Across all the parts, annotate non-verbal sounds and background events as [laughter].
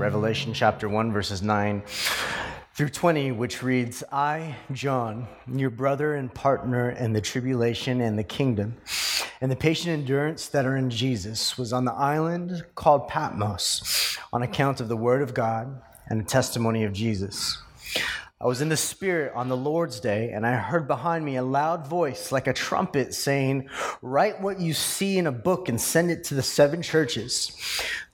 Revelation chapter 1, verses 9 through 20, which reads I, John, your brother and partner in the tribulation and the kingdom, and the patient endurance that are in Jesus, was on the island called Patmos on account of the word of God and the testimony of Jesus. I was in the Spirit on the Lord's day, and I heard behind me a loud voice like a trumpet saying, Write what you see in a book and send it to the seven churches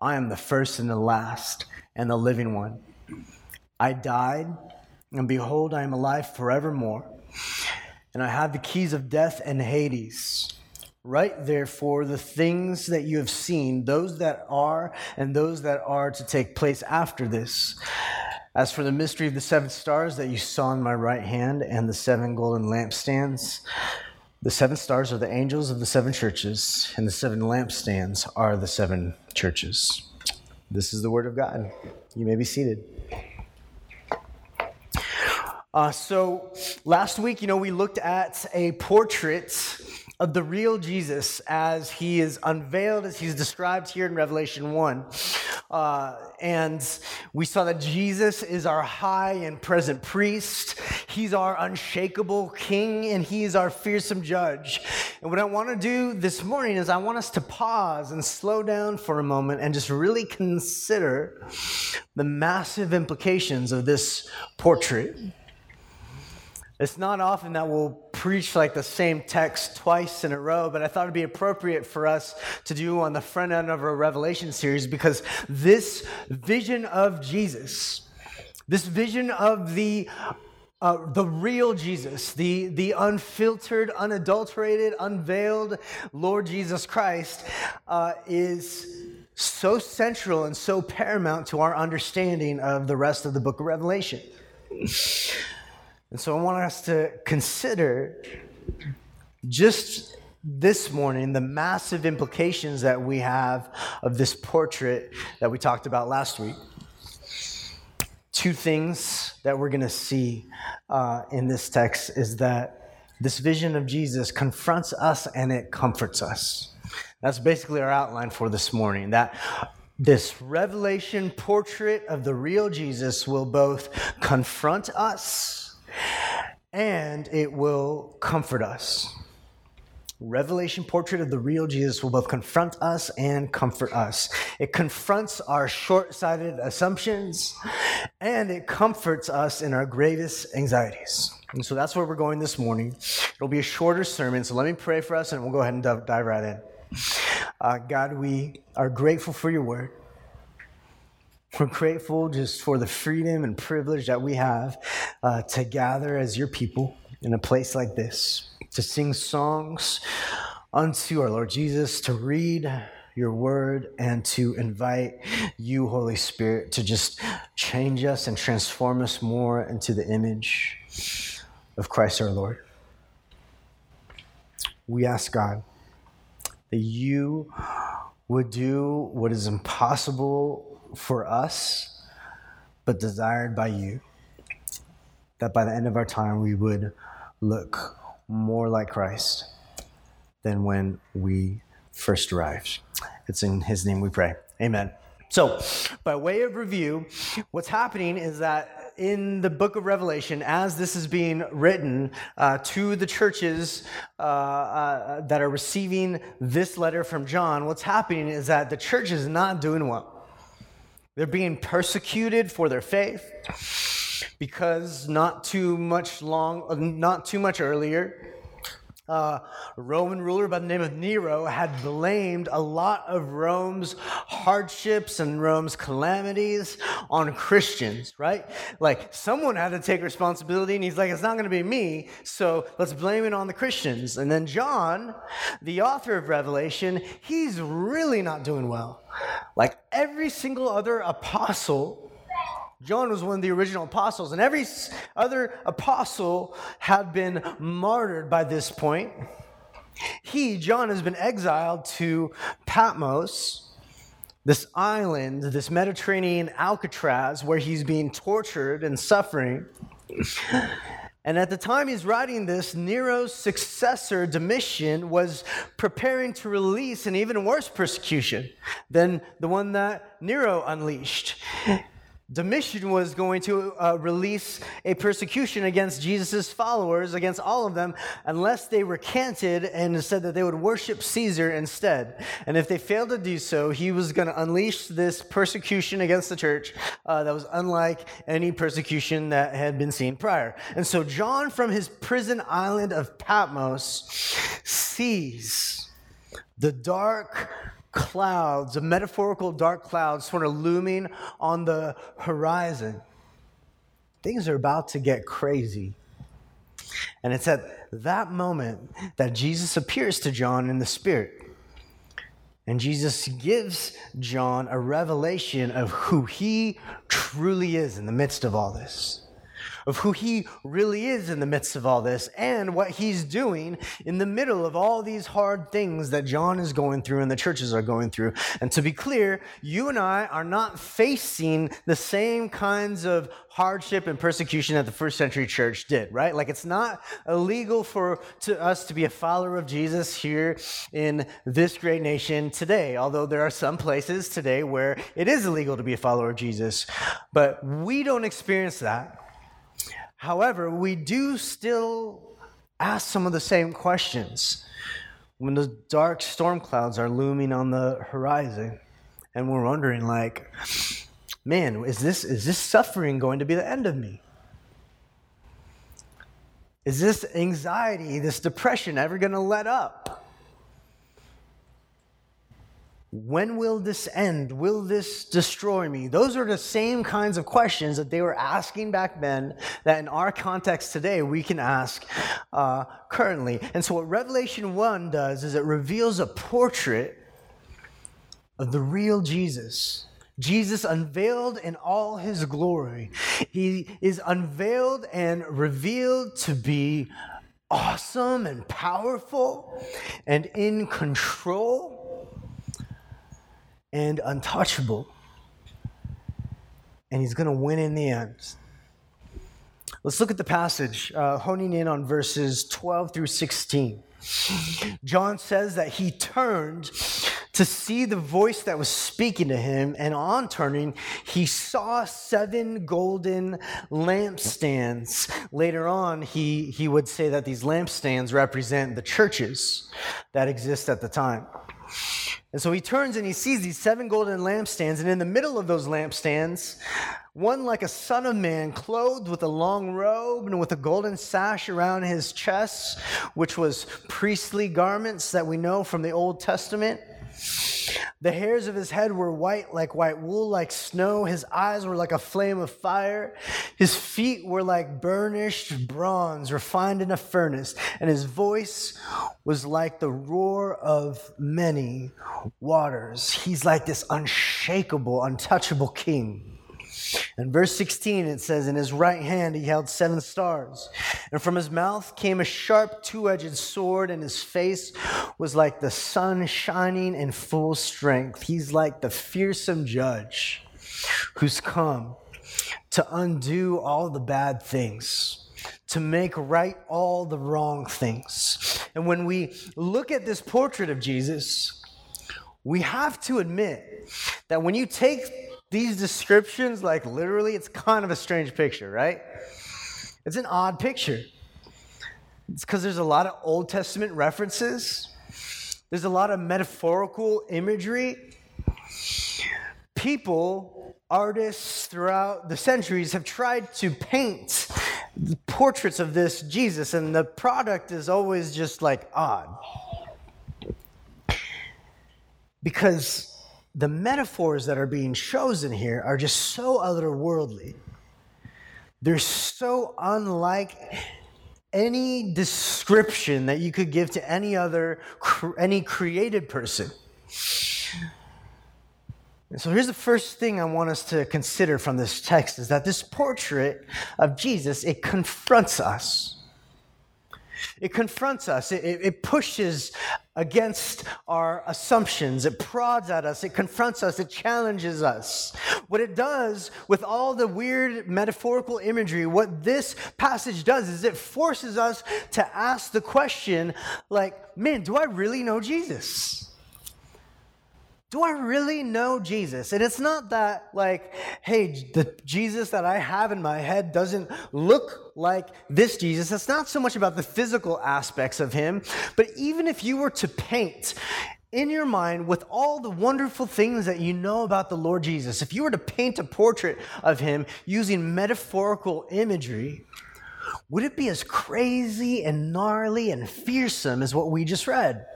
I am the first and the last, and the living one. I died, and behold, I am alive forevermore and I have the keys of death and Hades. Write therefore the things that you have seen, those that are and those that are to take place after this. As for the mystery of the seven stars that you saw in my right hand and the seven golden lampstands, the seven stars are the angels of the seven churches, and the seven lampstands are the seven churches. This is the word of God. You may be seated. Uh, so last week, you know, we looked at a portrait of the real Jesus as he is unveiled, as he's described here in Revelation 1. Uh, and we saw that Jesus is our high and present priest. He's our unshakable king, and he is our fearsome judge. And what I want to do this morning is I want us to pause and slow down for a moment and just really consider the massive implications of this portrait. It's not often that we'll preach like the same text twice in a row, but I thought it'd be appropriate for us to do on the front end of our Revelation series because this vision of Jesus, this vision of the uh, the real Jesus, the, the unfiltered, unadulterated, unveiled Lord Jesus Christ, uh, is so central and so paramount to our understanding of the rest of the book of Revelation. And so I want us to consider just this morning the massive implications that we have of this portrait that we talked about last week. Two things that we're going to see uh, in this text is that this vision of Jesus confronts us and it comforts us. That's basically our outline for this morning. That this revelation portrait of the real Jesus will both confront us and it will comfort us. Revelation portrait of the real Jesus will both confront us and comfort us. It confronts our short sighted assumptions and it comforts us in our gravest anxieties. And so that's where we're going this morning. It'll be a shorter sermon, so let me pray for us and we'll go ahead and dive right in. Uh, God, we are grateful for your word. We're grateful just for the freedom and privilege that we have uh, to gather as your people in a place like this, to sing songs unto our Lord Jesus, to read your word, and to invite you, Holy Spirit, to just change us and transform us more into the image of Christ our Lord. We ask God that you would do what is impossible for us, but desired by you. That by the end of our time, we would look more like Christ than when we first arrived. It's in His name we pray. Amen. So, by way of review, what's happening is that in the book of Revelation, as this is being written uh, to the churches uh, uh, that are receiving this letter from John, what's happening is that the church is not doing well They're being persecuted for their faith because not too much long, not too much earlier, uh, Roman ruler by the name of Nero had blamed a lot of Rome's hardships and Rome's calamities on Christians, right? Like someone had to take responsibility, and he's like, it's not going to be me, so let's blame it on the Christians. And then John, the author of Revelation, he's really not doing well. Like every single other apostle John was one of the original apostles, and every other apostle had been martyred by this point. He, John, has been exiled to Patmos, this island, this Mediterranean Alcatraz, where he's being tortured and suffering. And at the time he's writing this, Nero's successor, Domitian, was preparing to release an even worse persecution than the one that Nero unleashed. Domitian was going to uh, release a persecution against Jesus' followers, against all of them, unless they recanted and said that they would worship Caesar instead. And if they failed to do so, he was going to unleash this persecution against the church uh, that was unlike any persecution that had been seen prior. And so John, from his prison island of Patmos, sees the dark clouds, a metaphorical dark cloud sort of looming on the horizon. Things are about to get crazy. And it's at that moment that Jesus appears to John in the Spirit. And Jesus gives John a revelation of who he truly is in the midst of all this of who he really is in the midst of all this and what he's doing in the middle of all these hard things that John is going through and the churches are going through. And to be clear, you and I are not facing the same kinds of hardship and persecution that the first century church did, right? Like it's not illegal for to us to be a follower of Jesus here in this great nation today, although there are some places today where it is illegal to be a follower of Jesus. But we don't experience that However, we do still ask some of the same questions. When the dark storm clouds are looming on the horizon and we're wondering like man is this is this suffering going to be the end of me? Is this anxiety this depression ever going to let up when will this end? Will this destroy me? Those are the same kinds of questions that they were asking back then that in our context today we can ask uh, currently. And so, what Revelation 1 does is it reveals a portrait of the real Jesus. Jesus unveiled in all his glory. He is unveiled and revealed to be awesome and powerful and in control and untouchable. And he's going to win in the end. Let's look at the passage, uh, honing in on verses 12 through 16. John says that he turned to see the voice that was speaking to him, and on turning, he saw seven golden lampstands. Later on, he, he would say that these lampstands represent the churches that exist at the time. And so he turns and he sees these seven golden lampstands, and in the middle of those lampstands, one like a son of man, clothed with a long robe and with a golden sash around his chest, which was priestly garments that we know from the Old Testament. The hairs of his head were white like white wool, like snow. His eyes were like a flame of fire. His feet were like burnished bronze, refined in a furnace. And his voice was like the roar of many waters. He's like this unshakable, untouchable king. In verse 16, it says, In his right hand he held seven stars, and from his mouth came a sharp two edged sword, and his face was like the sun shining in full strength. He's like the fearsome judge who's come to undo all the bad things to make right all the wrong things. And when we look at this portrait of Jesus, we have to admit that when you take these descriptions, like literally, it's kind of a strange picture, right? It's an odd picture. It's because there's a lot of Old Testament references, there's a lot of metaphorical imagery. People artists throughout the centuries have tried to paint portraits of this Jesus, and the product is always just like odd. Because the metaphors that are being chosen here are just so otherworldly. They're so unlike any description that you could give to any other any created person. And so here's the first thing I want us to consider from this text is that this portrait of Jesus it confronts us. It confronts us. It, it, pushes against our assumptions. It prods at us. It confronts us. It challenges us. What it does with all the weird metaphorical imagery, what this passage does is it forces us to ask the question, like, man, do I really know Jesus? Do I really know Jesus? And it's not that, like, hey, the Jesus that I have in my head doesn't look like this Jesus. It's not so much about the physical aspects of him, but even if you were to paint in your mind with all the wonderful things that you know about the Lord Jesus, if you were to paint a portrait of him using metaphorical imagery, would it be as crazy and gnarly and fearsome as what we just read?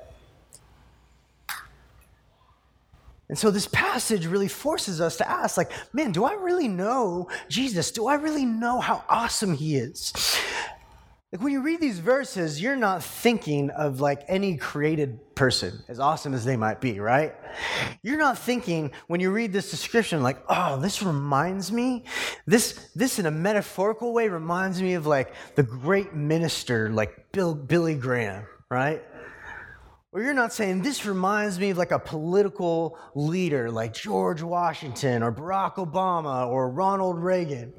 And so this passage really forces us to ask, like, man, do I really know Jesus? Do I really know how awesome he is? Like when you read these verses, you're not thinking of like any created person, as awesome as they might be, right? You're not thinking when you read this description, like, oh, this reminds me, this, this in a metaphorical way reminds me of like the great minister, like Bill, Billy Graham, right? Or you're not saying, this reminds me of like a political leader like George Washington or Barack Obama or Ronald Reagan.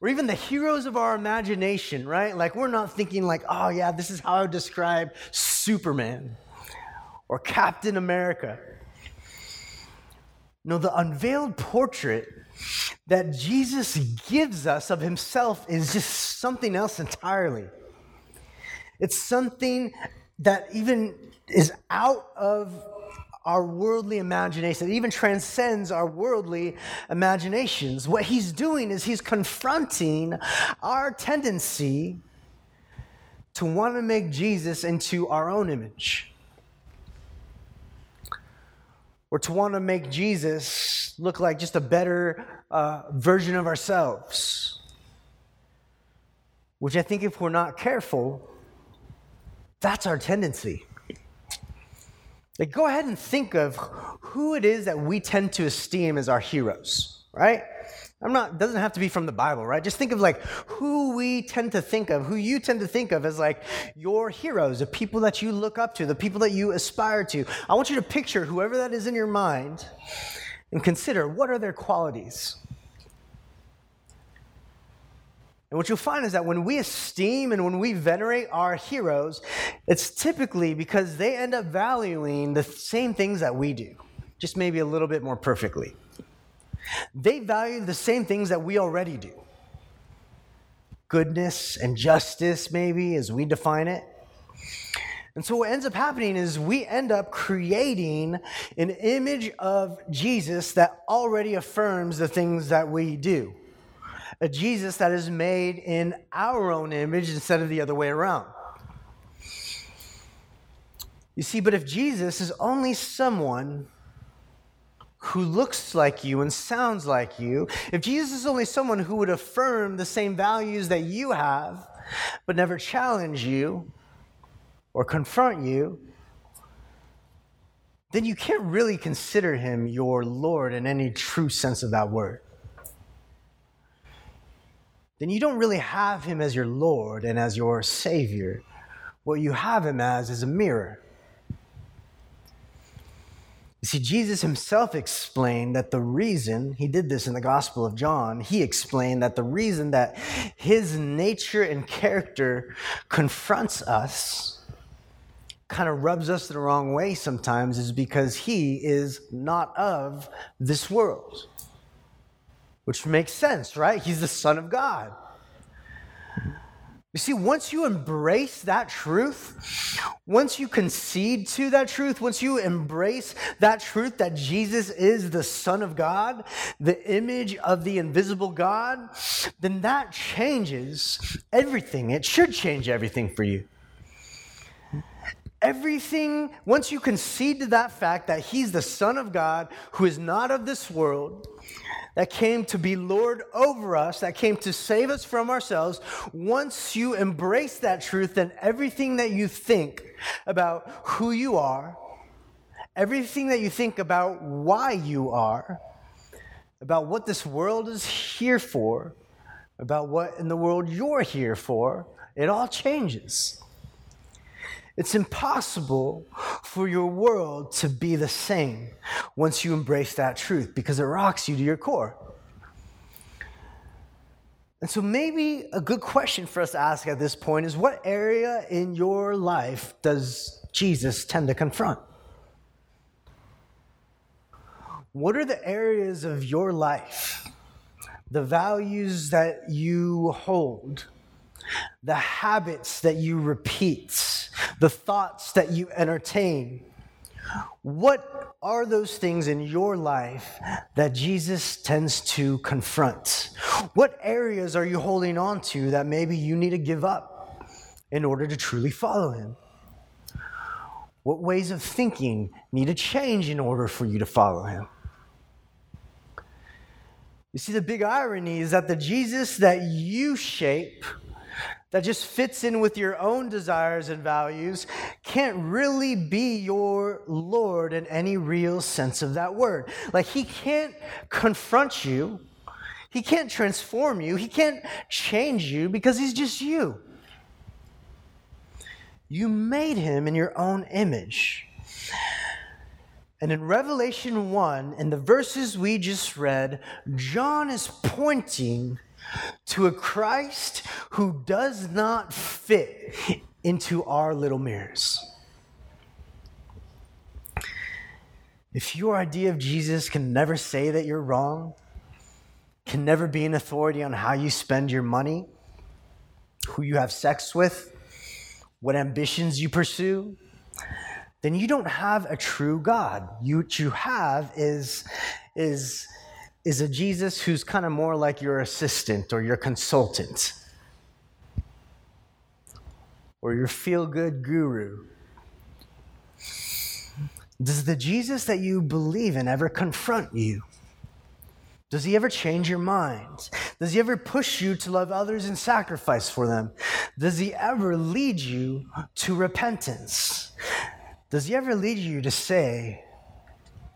Or even the heroes of our imagination, right? Like we're not thinking like, oh yeah, this is how I would describe Superman or Captain America. No, the unveiled portrait that Jesus gives us of himself is just something else entirely. It's something that even is out of our worldly imagination. It even transcends our worldly imaginations. What he's doing is he's confronting our tendency to want to make Jesus into our own image. Or to want to make Jesus look like just a better uh, version of ourselves. Which I think, if we're not careful, that's our tendency. Like, go ahead and think of who it is that we tend to esteem as our heroes, right? I'm not, doesn't have to be from the Bible, right? Just think of like who we tend to think of, who you tend to think of as like your heroes, the people that you look up to, the people that you aspire to. I want you to picture whoever that is in your mind and consider what are their qualities? And what you'll find is that when we esteem and when we venerate our heroes, it's typically because they end up valuing the same things that we do, just maybe a little bit more perfectly. They value the same things that we already do goodness and justice, maybe, as we define it. And so, what ends up happening is we end up creating an image of Jesus that already affirms the things that we do a Jesus that is made in our own image instead of the other way around. You see, but if Jesus is only someone who looks like you and sounds like you, if Jesus is only someone who would affirm the same values that you have, but never challenge you or confront you, then you can't really consider him your Lord in any true sense of that word then you don't really have him as your Lord and as your Savior. What you have him as is a mirror. You see, Jesus himself explained that the reason, he did this in the Gospel of John, he explained that the reason that his nature and character confronts us, kind of rubs us the wrong way sometimes, is because he is not of this world which makes sense, right? He's the Son of God. You see, once you embrace that truth, once you concede to that truth, once you embrace that truth that Jesus is the Son of God, the image of the invisible God, then that changes everything. It should change everything for you. Everything, once you concede to that fact that He's the Son of God who is not of this world, that came to be Lord over us, that came to save us from ourselves, once you embrace that truth, then everything that you think about who you are, everything that you think about why you are, about what this world is here for, about what in the world you're here for, it all changes. It's impossible for your world to be the same once you embrace that truth because it rocks you to your core. And so, maybe a good question for us to ask at this point is what area in your life does Jesus tend to confront? What are the areas of your life, the values that you hold, the habits that you repeat, the thoughts that you entertain. What are those things in your life that Jesus tends to confront? What areas are you holding on to that maybe you need to give up in order to truly follow him? What ways of thinking need to change in order for you to follow him? You see, the big irony is that the Jesus that you shape that just fits in with your own desires and values can't really be your Lord in any real sense of that word. Like, He can't confront you, He can't transform you, He can't change you because He's just you. You made Him in your own image. And in Revelation 1, in the verses we just read, John is pointing to a Christ who does not fit into our little mirrors. If your idea of Jesus can never say that you're wrong, can never be an authority on how you spend your money, who you have sex with, what ambitions you pursue, then you don't have a true God. You, what you have is, is is a Jesus who's kind of more like your assistant or your consultant or your feel good guru. Does the Jesus that you believe in ever confront you? Does he ever change your mind? Does he ever push you to love others and sacrifice for them? Does he ever lead you to repentance? Does he ever lead you to say,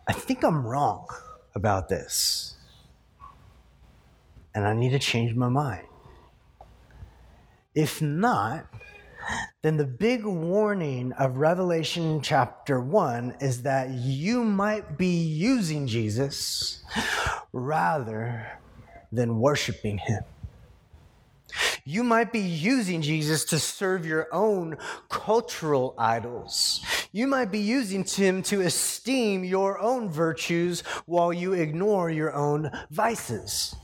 I think I'm wrong about this? And I need to change my mind. If not, then the big warning of Revelation chapter 1 is that you might be using Jesus rather than worshiping him. You might be using Jesus to serve your own cultural idols. You might be using him to esteem your own virtues while you ignore your own vices.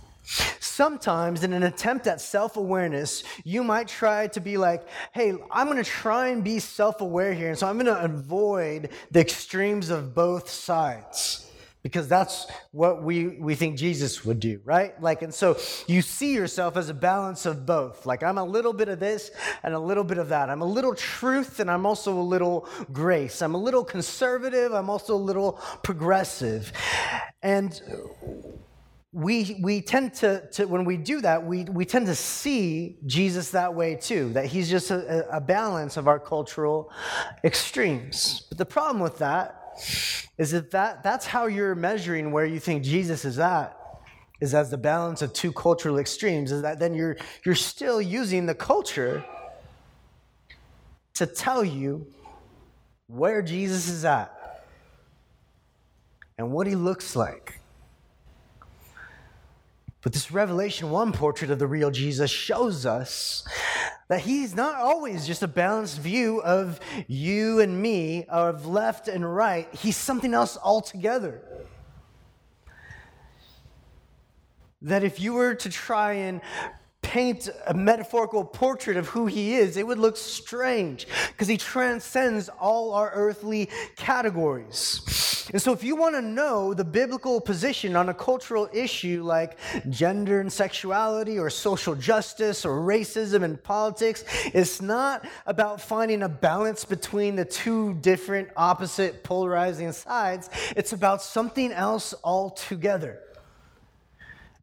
Sometimes, in an attempt at self awareness, you might try to be like, hey, I'm going to try and be self aware here. And so I'm going to avoid the extremes of both sides because that's what we, we think Jesus would do, right? Like, and so you see yourself as a balance of both. Like, I'm a little bit of this and a little bit of that. I'm a little truth and I'm also a little grace. I'm a little conservative. I'm also a little progressive. And we, we tend to, to, when we do that, we, we tend to see Jesus that way too, that he's just a, a balance of our cultural extremes. But the problem with that is that, that that's how you're measuring where you think Jesus is at, is as the balance of two cultural extremes, is that then you're, you're still using the culture to tell you where Jesus is at and what he looks like but this Revelation 1 portrait of the real Jesus shows us that he's not always just a balanced view of you and me, of left and right. He's something else altogether. That if you were to try and paint a metaphorical portrait of who he is, it would look strange because he transcends all our earthly categories. And so, if you want to know the biblical position on a cultural issue like gender and sexuality, or social justice, or racism and politics, it's not about finding a balance between the two different opposite polarizing sides. It's about something else altogether.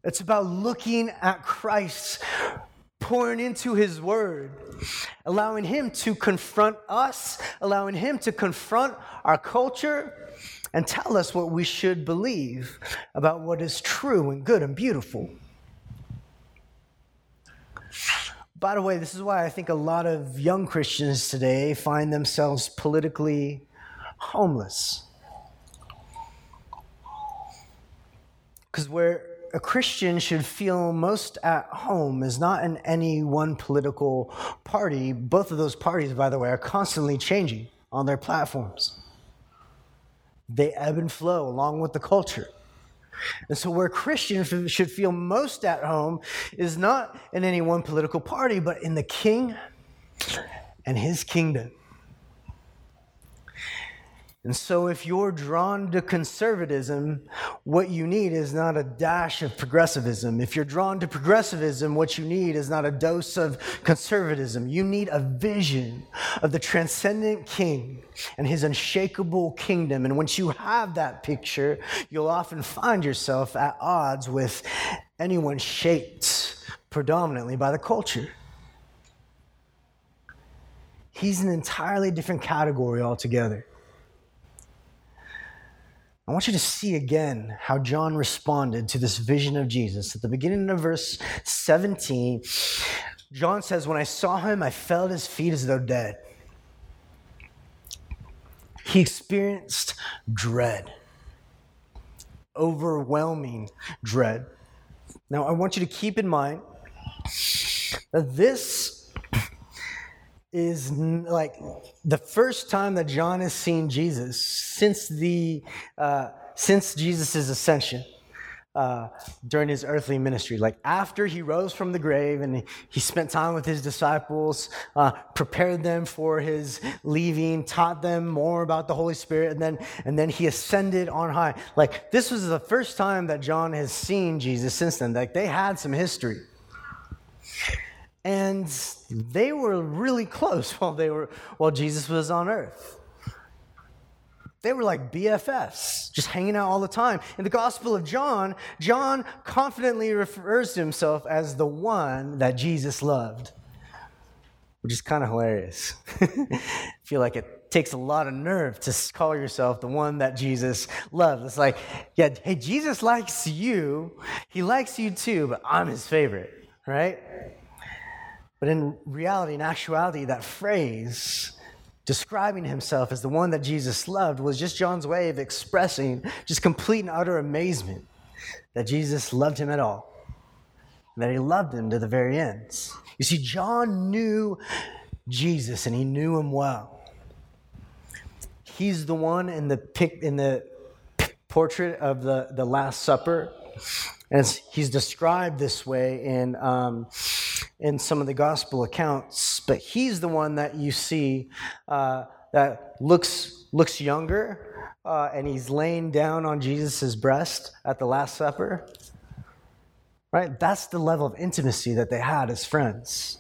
It's about looking at Christ, pouring into his word, allowing him to confront us, allowing him to confront our culture, and tell us what we should believe about what is true and good and beautiful. By the way, this is why I think a lot of young Christians today find themselves politically homeless. Because where a Christian should feel most at home is not in any one political party. Both of those parties, by the way, are constantly changing on their platforms. They ebb and flow along with the culture. And so, where Christians should feel most at home is not in any one political party, but in the King and his kingdom. And so, if you're drawn to conservatism, what you need is not a dash of progressivism. If you're drawn to progressivism, what you need is not a dose of conservatism. You need a vision of the transcendent king and his unshakable kingdom. And once you have that picture, you'll often find yourself at odds with anyone shaped predominantly by the culture. He's an entirely different category altogether. I want you to see again how John responded to this vision of Jesus. At the beginning of verse 17, John says, When I saw him, I fell at his feet as though dead. He experienced dread, overwhelming dread. Now, I want you to keep in mind that this is like the first time that John has seen Jesus since the uh, since Jesus' ascension uh, during his earthly ministry. Like after he rose from the grave and he spent time with his disciples, uh, prepared them for his leaving, taught them more about the Holy Spirit, and then and then he ascended on high. Like this was the first time that John has seen Jesus since then. Like they had some history. And they were really close [laughs] while they were while Jesus was on earth. They were like BFFs, just hanging out all the time. In the Gospel of John, John confidently refers to himself as the one that Jesus loved, which is kind of hilarious. I [laughs] feel like it takes a lot of nerve to call yourself the one that Jesus loved. It's like, yeah, hey, Jesus likes you. He likes you too, but I'm his favorite, right? But in reality, in actuality, that phrase describing himself as the one that Jesus loved was just John's way of expressing just complete and utter amazement that Jesus loved him at all, that he loved him to the very end. You see, John knew Jesus and he knew him well. He's the one in the pic, in the portrait of the, the Last Supper. And he's described this way in um, in some of the gospel accounts, but he's the one that you see uh, that looks looks younger, uh, and he's laying down on Jesus' breast at the Last Supper. Right? That's the level of intimacy that they had as friends.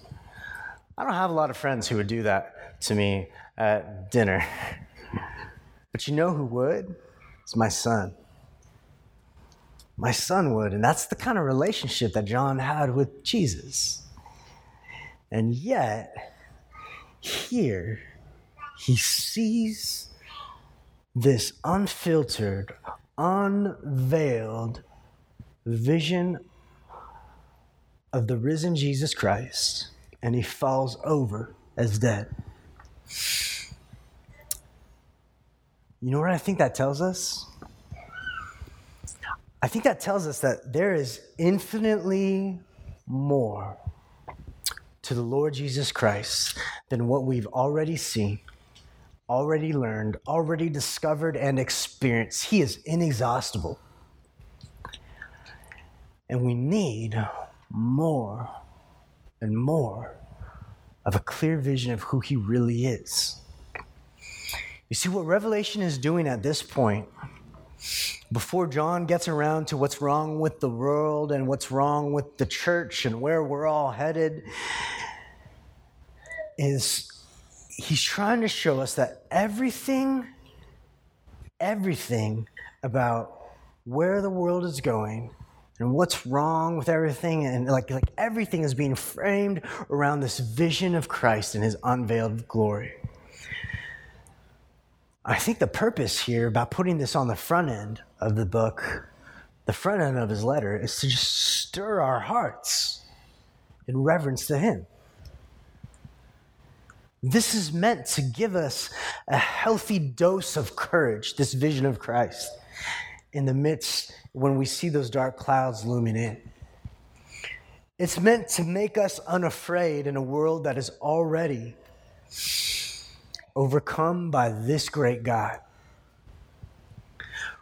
I don't have a lot of friends who would do that to me at dinner. [laughs] But you know who would? It's my son. My son would. And that's the kind of relationship that John had with Jesus. And yet, here, he sees this unfiltered, unveiled vision of the risen Jesus Christ, and he falls over as dead. You know what I think that tells us? I think that tells us that there is infinitely more to the Lord Jesus Christ than what we've already seen, already learned, already discovered, and experienced. He is inexhaustible. And we need more and more of a clear vision of who he really is. You see, what Revelation is doing at this point, before John gets around to what's wrong with the world and what's wrong with the church and where we're all headed, is he's trying to show us that everything, everything about where the world is going and what's wrong with everything and like, like everything is being framed around this vision of christ and his unveiled glory. I think the purpose here about putting this on the front end of the book the front end of his letter is to just stir our hearts in reverence to him this is meant to give us a healthy dose of courage this vision of christ in the midst when we see those dark clouds looming in. It's meant to make us unafraid in a world that is already overcome by this great God.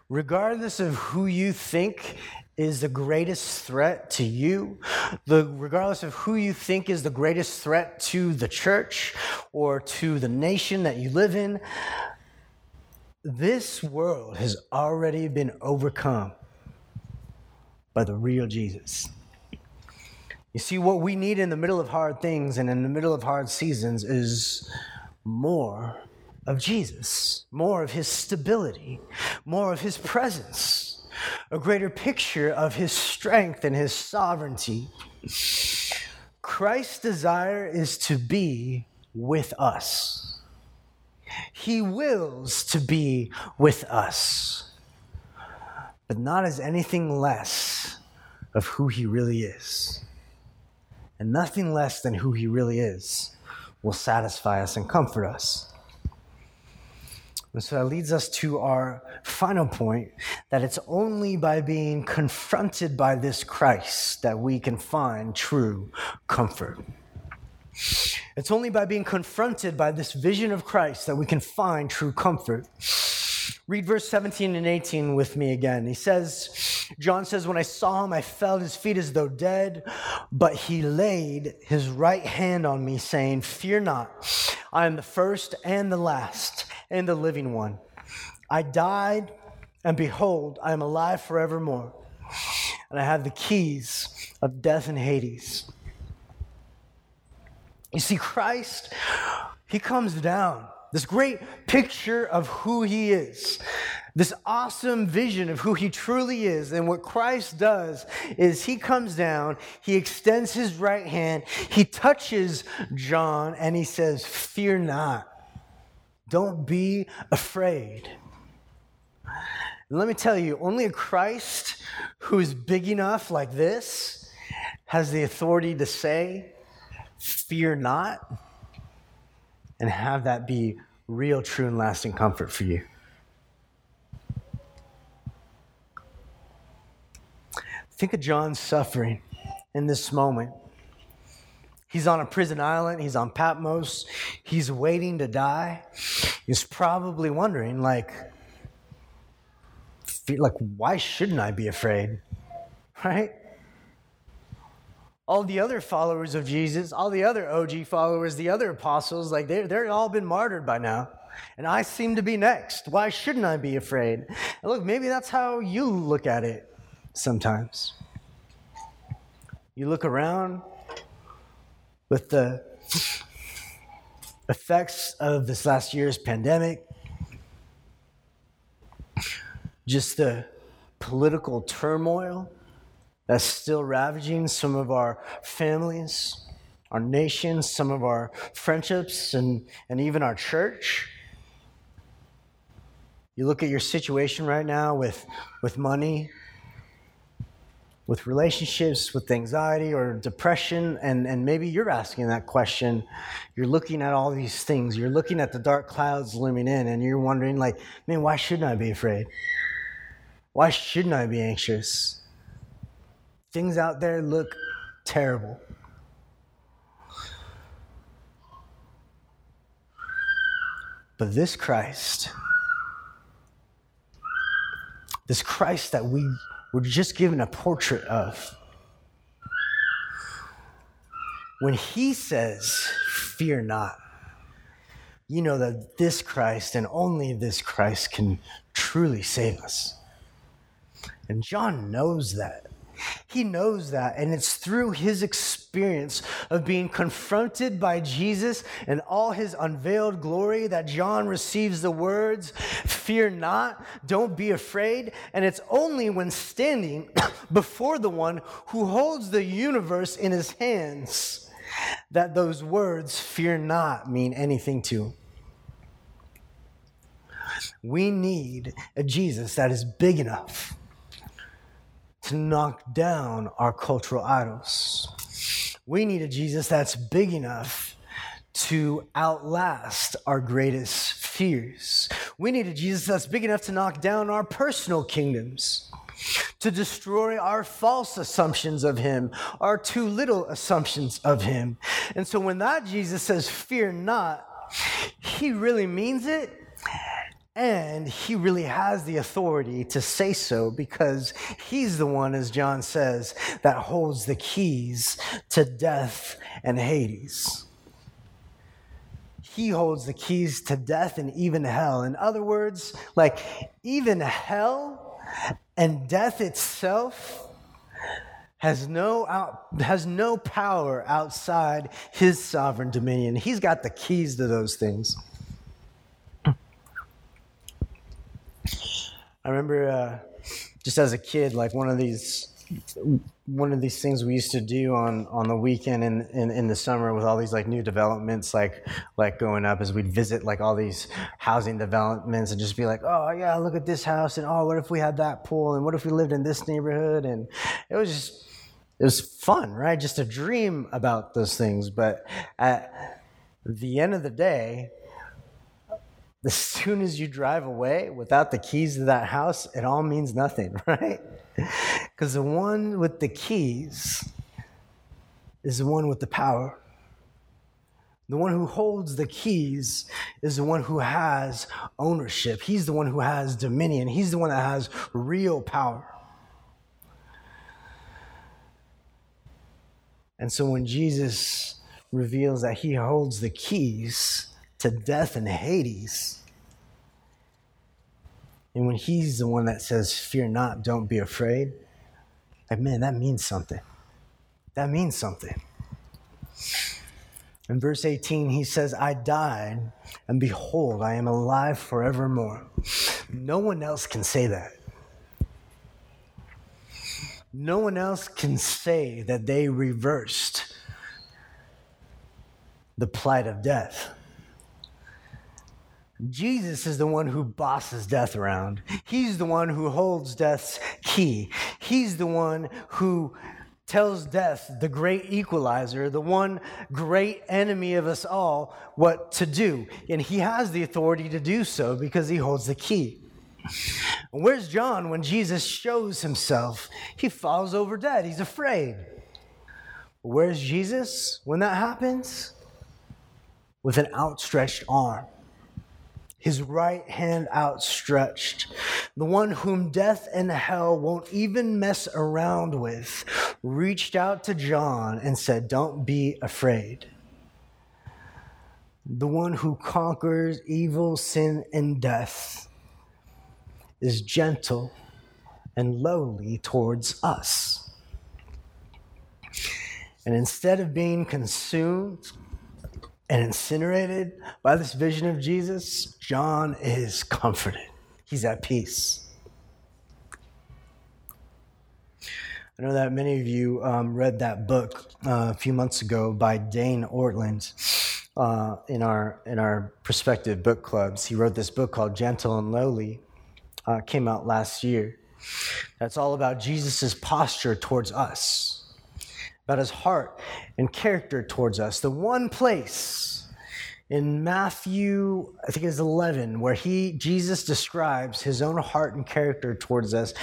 Regardless of who you think is the greatest threat to you, the, regardless of who you think is the greatest threat to the church or to the nation that you live in, this world has already been overcome by the real Jesus. You see, what we need in the middle of hard things and in the middle of hard seasons is more of Jesus, more of his stability, more of his presence, a greater picture of his strength and his sovereignty. Christ's desire is to be with us. He wills to be with us, but not as anything less of who He really is. And nothing less than who He really is will satisfy us and comfort us. And so that leads us to our final point that it's only by being confronted by this Christ that we can find true comfort. It's only by being confronted by this vision of Christ that we can find true comfort. Read verse 17 and 18 with me again. He says, John says, When I saw him, I fell at his feet as though dead, but he laid his right hand on me, saying, Fear not, I am the first and the last and the living one. I died, and behold, I am alive forevermore, and I have the keys of death and Hades. You see, Christ, he comes down. This great picture of who he is, this awesome vision of who he truly is. And what Christ does is he comes down, he extends his right hand, he touches John, and he says, Fear not. Don't be afraid. Let me tell you, only a Christ who is big enough like this has the authority to say, fear not, and have that be real, true, and lasting comfort for you. Think of John's suffering in this moment. He's on a prison island, he's on Patmos, he's waiting to die. He's probably wondering, like, like, why shouldn't I be afraid? Right? all the other followers of Jesus, all the other OG followers, the other apostles, like they're, they're all been martyred by now. And I seem to be next. Why shouldn't I be afraid? And look, maybe that's how you look at it sometimes. You look around with the effects of this last year's pandemic, just the political turmoil that's still ravaging some of our families, our nations, some of our friendships, and, and even our church. You look at your situation right now with, with money, with relationships, with anxiety or depression, and, and maybe you're asking that question. You're looking at all these things. You're looking at the dark clouds looming in, and you're wondering, like, man, why shouldn't I be afraid? Why shouldn't I be anxious? Things out there look terrible. But this Christ, this Christ that we were just given a portrait of, when he says, Fear not, you know that this Christ and only this Christ can truly save us. And John knows that. He knows that, and it's through his experience of being confronted by Jesus and all his unveiled glory that John receives the words, Fear not, don't be afraid. And it's only when standing [coughs] before the one who holds the universe in his hands that those words, Fear not, mean anything to him. We need a Jesus that is big enough to knock down our cultural idols. We need a Jesus that's big enough to outlast our greatest fears. We need a Jesus that's big enough to knock down our personal kingdoms, to destroy our false assumptions of Him, our too little assumptions of Him. And so when that Jesus says, Fear not, He really means it and he really has the authority to say so because he's the one, as John says, that holds the keys to death and Hades. He holds the keys to death and even hell. In other words, like even hell and death itself has no out, has no power outside his sovereign dominion. He's got the keys to those things. I remember uh, just as a kid, like one of these one of these things we used to do on on the weekend in, in, in the summer with all these like new developments like like going up is we'd visit like all these housing developments and just be like oh yeah look at this house and oh what if we had that pool and what if we lived in this neighborhood? And it was just it was fun right? Just to dream about those things. But at the end of the day [laughs] as soon as you drive away without the keys to that house, it all means nothing, [laughs] right? Because the one with the keys is the one with the power. The one who holds the keys is the one who has ownership. He's the one who has dominion. He's the one that has real power. And so when Jesus reveals that he holds the keys, to death and Hades. And when he's the one that says, Fear not, don't be afraid, like, man, that means something. That means something. In verse 18, he says, I died, and behold, I am alive forevermore. No one else can say that. No one else can say that they reversed the plight of death. Jesus is the one who bosses death around. He's the one who holds death's key. He's the one who tells death, the great equalizer, the one great enemy of us all, what to do. And he has the authority to do so because he holds the key. Where's John when Jesus shows himself? He falls over dead. He's afraid. Where's Jesus when that happens? With an outstretched arm his right hand outstretched, the one whom death and hell won't even mess around with, reached out to John and said, Don't be afraid. The one who conquers evil, sin, and death is gentle and lowly towards us. And instead of being consumed and incinerated by this vision of Jesus, John is comforted. He's at peace. I know that many of you um, read that book uh, a few months ago by Dane Ortlund uh, in our in our prospective book clubs. He wrote this book called Gentle and Lowly. Uh, came out last year. That's all about Jesus' posture towards us about his heart and character towards us. The one place in Matthew, I think it's 11, where he, Jesus describes his own heart and character towards us.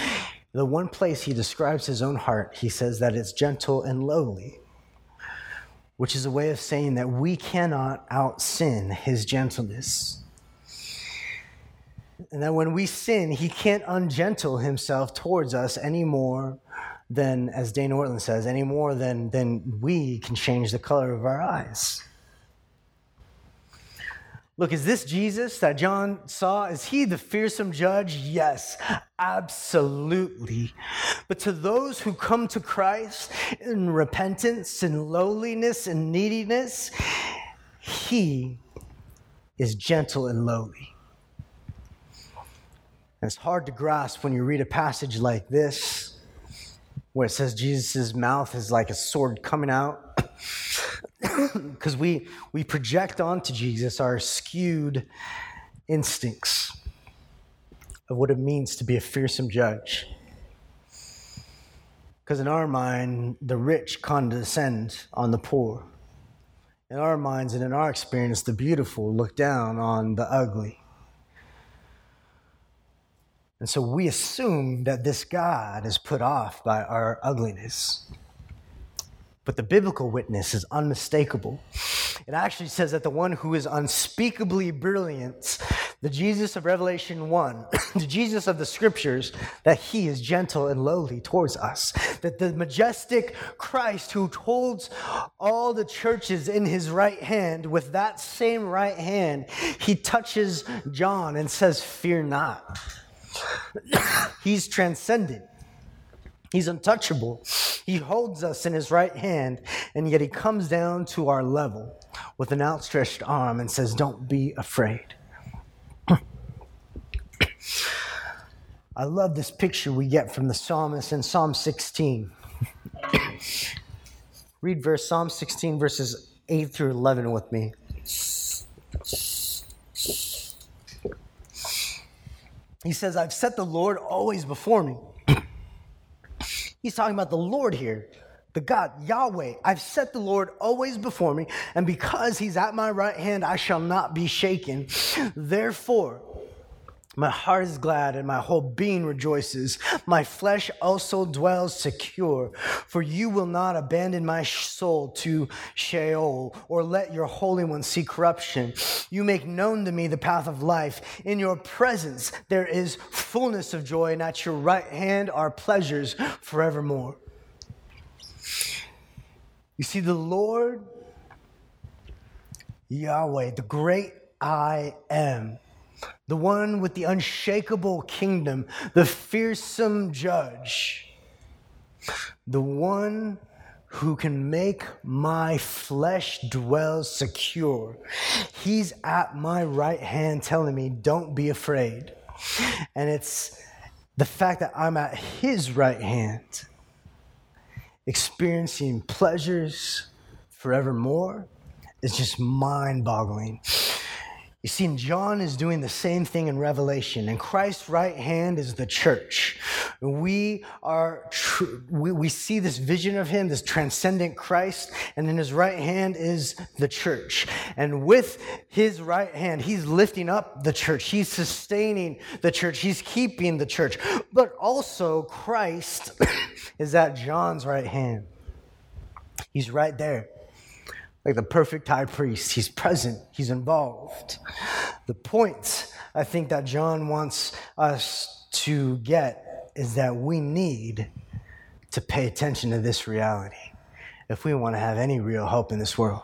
The one place he describes his own heart, he says that it's gentle and lowly, which is a way of saying that we cannot out sin his gentleness. And that when we sin, he can't ungentle himself towards us any more than, as Dane Ortlund says, any more than, than we can change the color of our eyes. Look, is this Jesus that John saw? Is he the fearsome judge? Yes, absolutely. But to those who come to Christ in repentance and lowliness and neediness, he is gentle and lowly. And it's hard to grasp when you read a passage like this, where it says Jesus' mouth is like a sword coming out [coughs] because we, we project onto Jesus our skewed instincts of what it means to be a fearsome judge. Because in our mind, the rich condescend on the poor. In our minds and in our experience, the beautiful look down on the ugly. And so we assume that this God is put off by our ugliness. But the biblical witness is unmistakable. It actually says that the one who is unspeakably brilliant, the Jesus of Revelation 1, [coughs] the Jesus of the scriptures, that he is gentle and lowly towards us. That the majestic Christ who holds all the churches in his right hand, with that same right hand, he touches John and says, Fear not. [coughs] He's transcendent. He's untouchable. He holds us in his right hand, and yet he comes down to our level with an outstretched arm and says, Don't be afraid. [coughs] I love this picture we get from the psalmist in Psalm 16. [coughs] Read verse Psalm 16, verses 8 through 11 with me. He says, I've set the Lord always before me. [clears throat] He's talking about the Lord here, the God, Yahweh. I've set the Lord always before me, and because he's at my right hand, I shall not be shaken. Therefore, my heart is glad and my whole being rejoices. My flesh also dwells secure, for you will not abandon my soul to Sheol or let your Holy One see corruption. You make known to me the path of life. In your presence there is fullness of joy, and at your right hand are pleasures forevermore. You see, the Lord, Yahweh, the great I am the one with the unshakable kingdom, the fearsome judge, the one who can make my flesh dwell secure. He's at my right hand telling me, don't be afraid. And it's the fact that I'm at his right hand, experiencing pleasures forevermore, is just mind boggling. You see, John is doing the same thing in Revelation, and Christ's right hand is the church. We are, tr- we, we see this vision of him, this transcendent Christ, and in his right hand is the church. And with his right hand, he's lifting up the church. He's sustaining the church. He's keeping the church. But also, Christ [coughs] is at John's right hand. He's right there like the perfect high priest. He's present, he's involved. The point I think that John wants us to get is that we need to pay attention to this reality if we want to have any real hope in this world.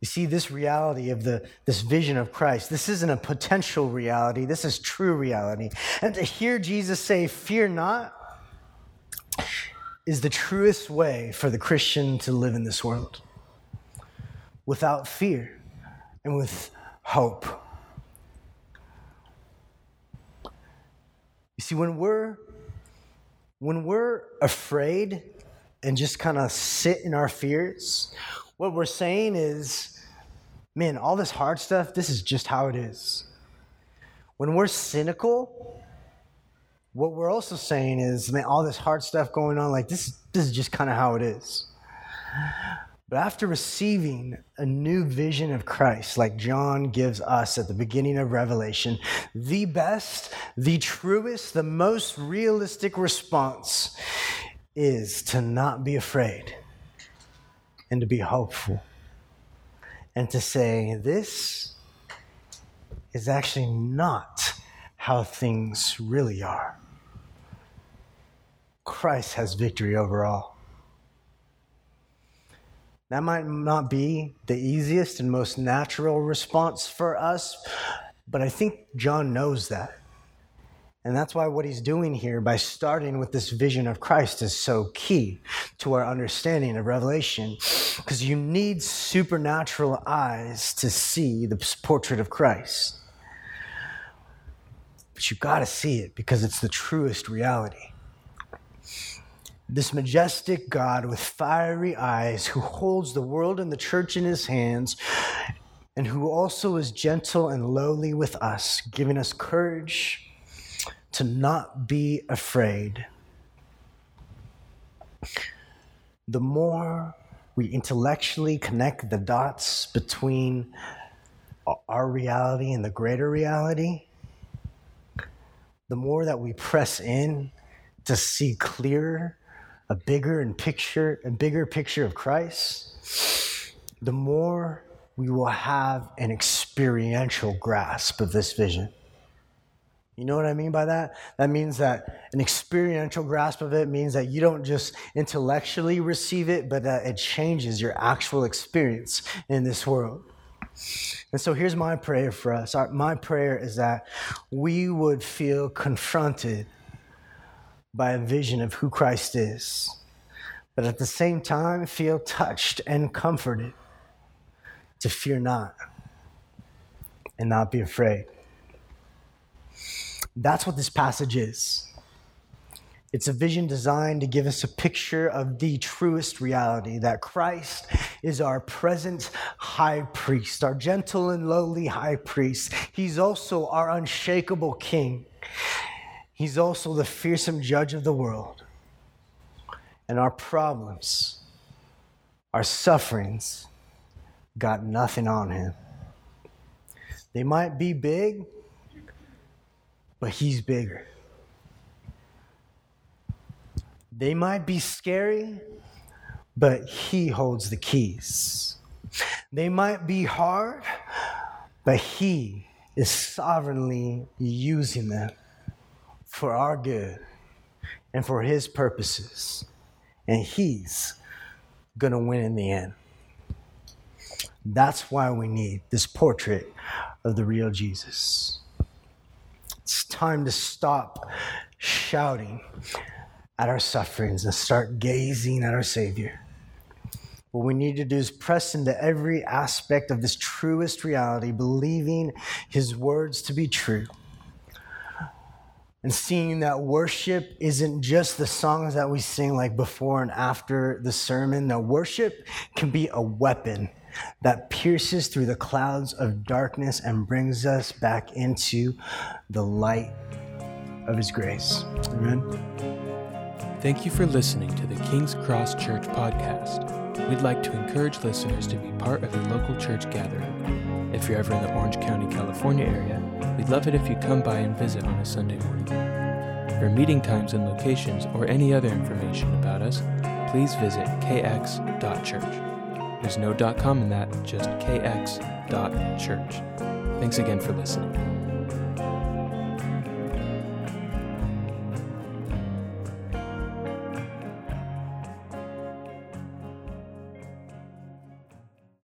You see, this reality of the, this vision of Christ, this isn't a potential reality, this is true reality. And to hear Jesus say, Fear not, is the truest way for the Christian to live in this world without fear and with hope. You see, when we're when we're afraid and just kind of sit in our fears, what we're saying is, man, all this hard stuff, this is just how it is. When we're cynical what we're also saying is, man, all this hard stuff going on, like this, this is just kind of how it is. But after receiving a new vision of Christ, like John gives us at the beginning of Revelation, the best, the truest, the most realistic response is to not be afraid and to be hopeful and to say, this is actually not how things really are. Christ has victory over all. That might not be the easiest and most natural response for us, but I think John knows that. And that's why what he's doing here by starting with this vision of Christ is so key to our understanding of Revelation. Because you need supernatural eyes to see the portrait of Christ. But you've got to see it because it's the truest reality. This majestic God with fiery eyes who holds the world and the church in his hands and who also is gentle and lowly with us, giving us courage to not be afraid. The more we intellectually connect the dots between our reality and the greater reality, the more that we press in to see clearer, a bigger and picture, a bigger picture of Christ, the more we will have an experiential grasp of this vision. You know what I mean by that? That means that an experiential grasp of it means that you don't just intellectually receive it, but that it changes your actual experience in this world. And so here's my prayer for us. My prayer is that we would feel confronted by a vision of who Christ is, but at the same time feel touched and comforted to fear not and not be afraid. That's what this passage is. It's a vision designed to give us a picture of the truest reality that Christ is our present high priest, our gentle and lowly high priest. He's also our unshakable king. He's also the fearsome judge of the world. And our problems, our sufferings, got nothing on him. They might be big, but he's bigger. They might be scary, but he holds the keys. They might be hard, but he is sovereignly using them for our good and for his purposes. And he's going to win in the end. That's why we need this portrait of the real Jesus. It's time to stop shouting at our sufferings and start gazing at our Savior. What we need to do is press into every aspect of this truest reality, believing His words to be true. And seeing that worship isn't just the songs that we sing like before and after the sermon. Now, worship can be a weapon that pierces through the clouds of darkness and brings us back into the light of His grace. Amen. Thank you for listening to the King's Cross Church podcast. We'd like to encourage listeners to be part of a local church gathering. If you're ever in the Orange County, California area, we'd love it if you come by and visit on a Sunday morning. For meeting times and locations or any other information about us, please visit kx.church. There's no .com in that, just kx.church. Thanks again for listening.